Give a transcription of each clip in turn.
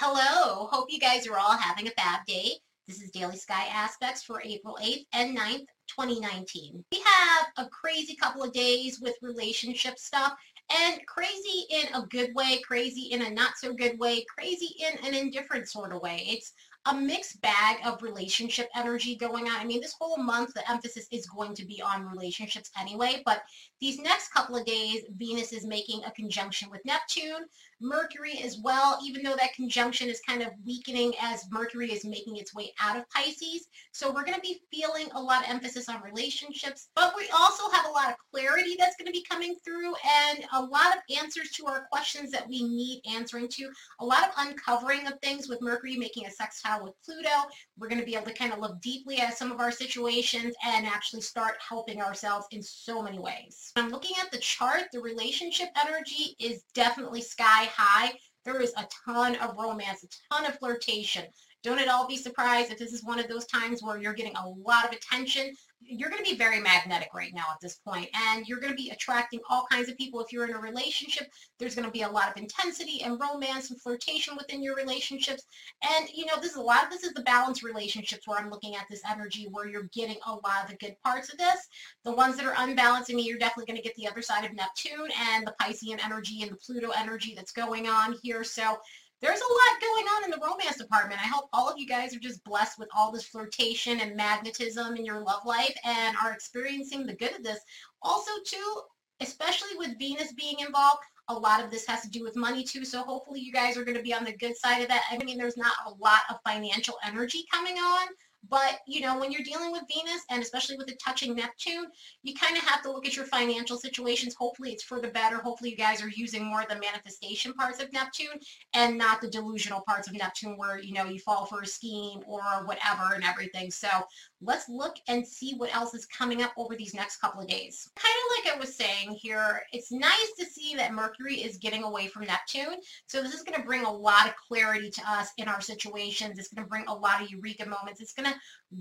Hello, hope you guys are all having a fab day. This is Daily Sky Aspects for April 8th and 9th, 2019. We have a crazy couple of days with relationship stuff and crazy in a good way, crazy in a not so good way, crazy in an indifferent sort of way. It's a mixed bag of relationship energy going on. I mean, this whole month, the emphasis is going to be on relationships anyway, but these next couple of days, Venus is making a conjunction with Neptune, Mercury as well, even though that conjunction is kind of weakening as Mercury is making its way out of Pisces. So we're going to be feeling a lot of emphasis on relationships, but we also have a lot of clarity that's going to be coming through and a lot of answers to our questions that we need answering to, a lot of uncovering of things with Mercury making a sextile with Pluto. We're going to be able to kind of look deeply at some of our situations and actually start helping ourselves in so many ways. I'm looking at the chart, the relationship energy is definitely sky high. There is a ton of romance, a ton of flirtation. Don't at all be surprised if this is one of those times where you're getting a lot of attention you're going to be very magnetic right now at this point and you're going to be attracting all kinds of people. If you're in a relationship there's going to be a lot of intensity and romance and flirtation within your relationships. And you know this is a lot of this is the balanced relationships where i'm looking at this energy where you're getting a lot of the good parts of this. The ones that are unbalanced i mean you're definitely going to get the other side of neptune and the piscean energy and the pluto energy that's going on here. So there's a lot going on in the romance department. I hope all of you guys are just blessed with all this flirtation and magnetism in your love life and are experiencing the good of this. Also, too, especially with Venus being involved, a lot of this has to do with money too. So hopefully you guys are going to be on the good side of that. I mean, there's not a lot of financial energy coming on, but, you know, when you're dealing with Venus and especially with it touching Neptune, you kind of have to look at your financial situations. Hopefully it's for the better. Hopefully you guys are using more of the manifestation parts of Neptune and not the delusional parts of Neptune where, you know, you fall for a scheme or whatever and everything. So let's look and see what else is coming up over these next couple of days. Kind of like I was saying here, it's nice to see that Mercury is getting away from Neptune. So this is going to bring a lot of clarity to us in our situations. It's going to bring a lot of eureka moments. It's going to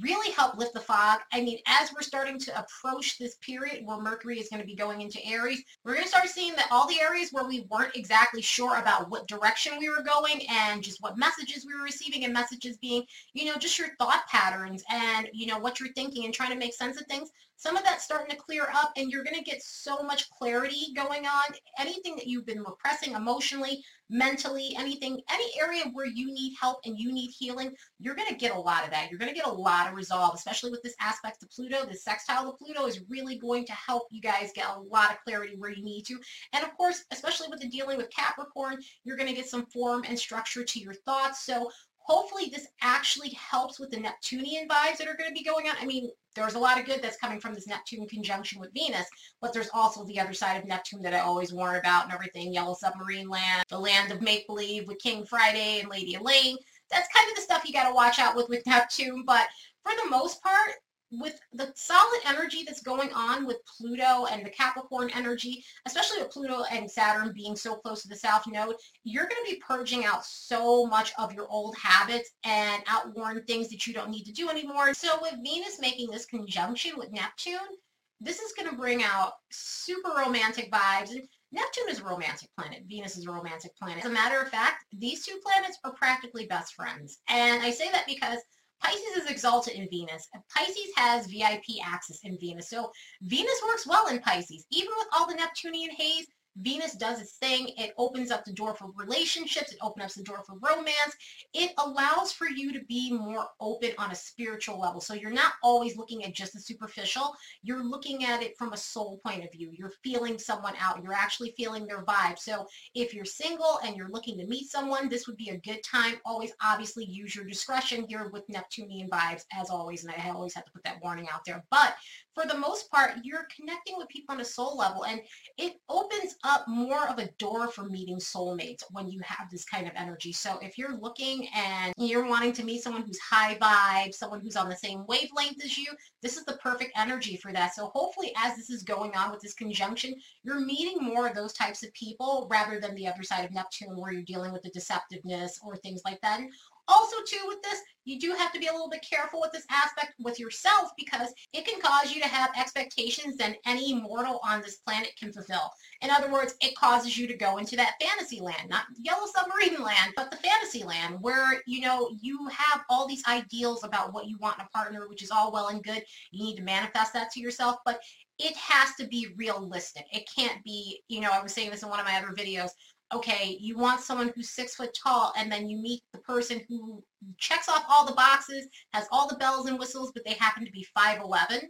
really help lift the fog. I mean, as we're starting to approach this period where Mercury is going to be going into Aries, we're going to start seeing that all the areas where we weren't exactly sure about what direction we were going and just what messages we were receiving and messages being, you know, just your thought patterns and, you know, what you're thinking and trying to make sense of things. Some of that's starting to clear up and you're going to get so much clarity going on. Anything that you've been repressing emotionally, mentally, anything, any area where you need help and you need healing, you're going to get a lot of that. You're going to get a lot of resolve, especially with this aspect to Pluto. This sextile to Pluto is really going to help you guys get a lot of clarity where you need to. And of course, especially with the dealing with Capricorn, you're going to get some form and structure to your thoughts. So hopefully this actually helps with the Neptunian vibes that are going to be going on. I mean, there's a lot of good that's coming from this Neptune conjunction with Venus, but there's also the other side of Neptune that I always warn about and everything, Yellow Submarine Land, the land of make-believe with King Friday and Lady Elaine. That's kind of the stuff you got to watch out with with Neptune, but for the most part, with the solid energy that's going on with Pluto and the Capricorn energy, especially with Pluto and Saturn being so close to the South Node, you're going to be purging out so much of your old habits and outworn things that you don't need to do anymore. So with Venus making this conjunction with Neptune, this is going to bring out super romantic vibes. And Neptune is a romantic planet. Venus is a romantic planet. As a matter of fact, these two planets are practically best friends. And I say that because Pisces is exalted in Venus. Pisces has VIP access in Venus. So Venus works well in Pisces. Even with all the Neptunian haze, Venus does its thing. It opens up the door for relationships. It opens up the door for romance. It allows for you to be more open on a spiritual level. So you're not always looking at just the superficial. You're looking at it from a soul point of view. You're feeling someone out. You're actually feeling their vibe. So if you're single and you're looking to meet someone, this would be a good time. Always obviously use your discretion here with Neptunian vibes as always. And I always have to put that warning out there. But for the most part, you're connecting with people on a soul level and it opens up more of a door for meeting soulmates when you have this kind of energy. So if you're looking and you're wanting to meet someone who's high vibe, someone who's on the same wavelength as you, this is the perfect energy for that. So hopefully as this is going on with this conjunction, you're meeting more of those types of people rather than the other side of Neptune where you're dealing with the deceptiveness or things like that. And Also, too, with this, you do have to be a little bit careful with this aspect with yourself because it can cause you to have expectations that any mortal on this planet can fulfill. In other words, it causes you to go into that fantasy land, not yellow submarine land, but the fantasy land where, you know, you have all these ideals about what you want in a partner, which is all well and good. You need to manifest that to yourself, but it has to be realistic. It can't be, you know, I was saying this in one of my other videos, okay, you want someone who's six foot tall and then you meet the person who checks off all the boxes, has all the bells and whistles, but they happen to be 5'11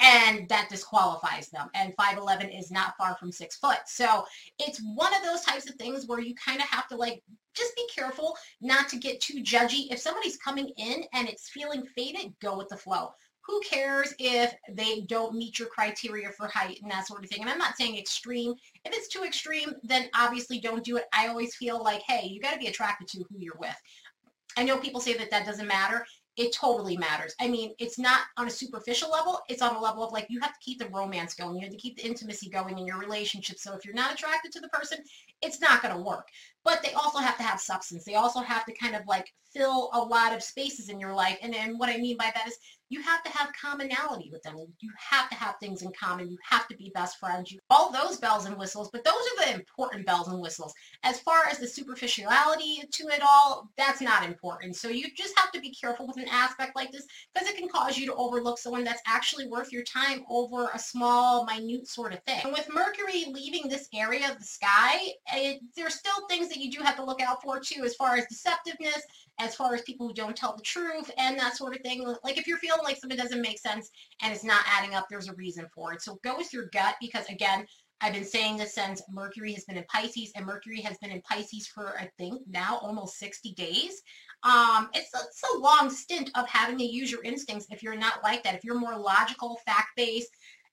and that disqualifies them. And 5'11 is not far from six foot. So it's one of those types of things where you kind of have to like, just be careful not to get too judgy. If somebody's coming in and it's feeling faded, go with the flow who cares if they don't meet your criteria for height and that sort of thing. And I'm not saying extreme. If it's too extreme, then obviously don't do it. I always feel like, hey, you got to be attracted to who you're with. I know people say that that doesn't matter. It totally matters. I mean, it's not on a superficial level. It's on a level of like, you have to keep the romance going. You have to keep the intimacy going in your relationship. So if you're not attracted to the person, it's not going to work. But they also have to have substance. They also have to kind of like fill a lot of spaces in your life. And, and what I mean by that is you have to have commonality with them. You have to have things in common. You have to be best friends. You, all those bells and whistles, but those are the important bells and whistles. As far as the superficiality to it all, that's not important. So you just have to be careful with an aspect like this because it can cause you to overlook someone that's actually worth your time over a small, minute sort of thing. And with Mercury leaving this area of the sky, it, there's still things that you do have to look out for too as far as deceptiveness, as far as people who don't tell the truth and that sort of thing. Like if you're feeling like something doesn't make sense and it's not adding up, there's a reason for it. So go with your gut because again, I've been saying this since Mercury has been in Pisces and Mercury has been in Pisces for, I think, now almost 60 days. Um, it's, it's a long stint of having to use your instincts if you're not like that. If you're more logical, fact-based,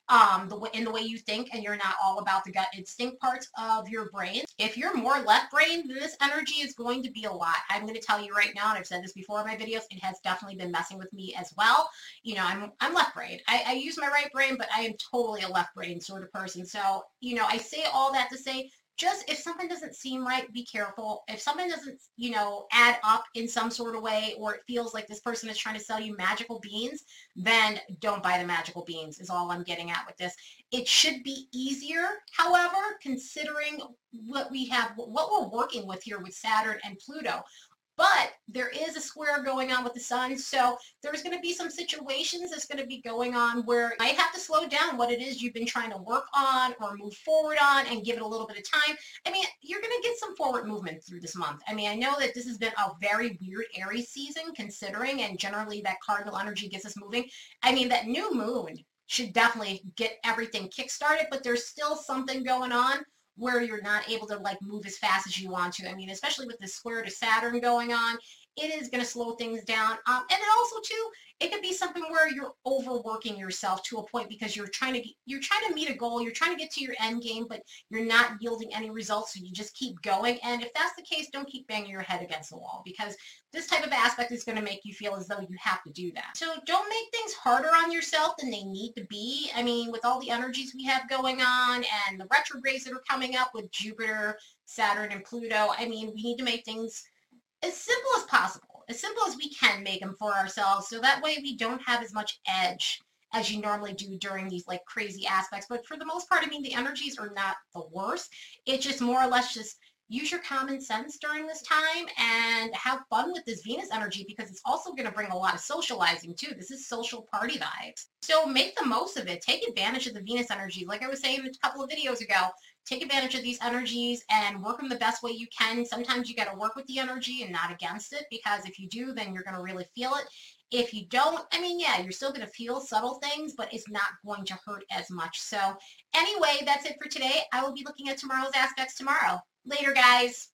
um, the way, in the way you think and you're not all about the gut instinct parts of your brain. If you're more left brain, then this energy is going to be a lot. I'm going to tell you right now, and I've said this before in my videos, it has definitely been messing with me as well. You know, I'm, I'm left brain. I, I use my right brain, but I am totally a left brain sort of person. So, you know, I say all that to say just if something doesn't seem right, be careful. If something doesn't, you know, add up in some sort of way or it feels like this person is trying to sell you magical beans, then don't buy the magical beans is all I'm getting at with this. It should be easier, however, considering what we have, what we're working with here with Saturn and Pluto. But there is a square going on with the sun, so there's going to be some situations that's going to be going on where I have to slow down what it is you've been trying to work on or move forward on and give it a little bit of time. I mean, you're going to get some forward movement through this month. I mean, I know that this has been a very weird Aries season considering, and generally that cardinal energy gets us moving. I mean, that new moon should definitely get everything kick-started, but there's still something going on where you're not able to like move as fast as you want to. I mean, especially with the square to Saturn going on, it is going to slow things down. Um, and then also too, it could be something where you're overworking yourself to a point because you're trying to you're trying to meet a goal, you're trying to get to your end game, but you're not yielding any results, so you just keep going. And if that's the case, don't keep banging your head against the wall because this type of aspect is going to make you feel as though you have to do that. So don't make things harder on yourself than they need to be. I mean, with all the energies we have going on and the retrogrades that are coming up with Jupiter, Saturn, and Pluto, I mean, we need to make things as simple as possible, as simple as we can make them for ourselves so that way we don't have as much edge as you normally do during these like crazy aspects. But for the most part, I mean, the energies are not the worst. It's just more or less just use your common sense during this time and have fun with this Venus energy because it's also going to bring a lot of socializing too. This is social party vibes. So make the most of it. Take advantage of the Venus energy. Like I was saying a couple of videos ago, take advantage of these energies and work them the best way you can. Sometimes you got to work with the energy and not against it because if you do, then you're going to really feel it. If you don't, I mean, yeah, you're still going to feel subtle things, but it's not going to hurt as much. So anyway, that's it for today. I will be looking at tomorrow's aspects tomorrow. Later, guys.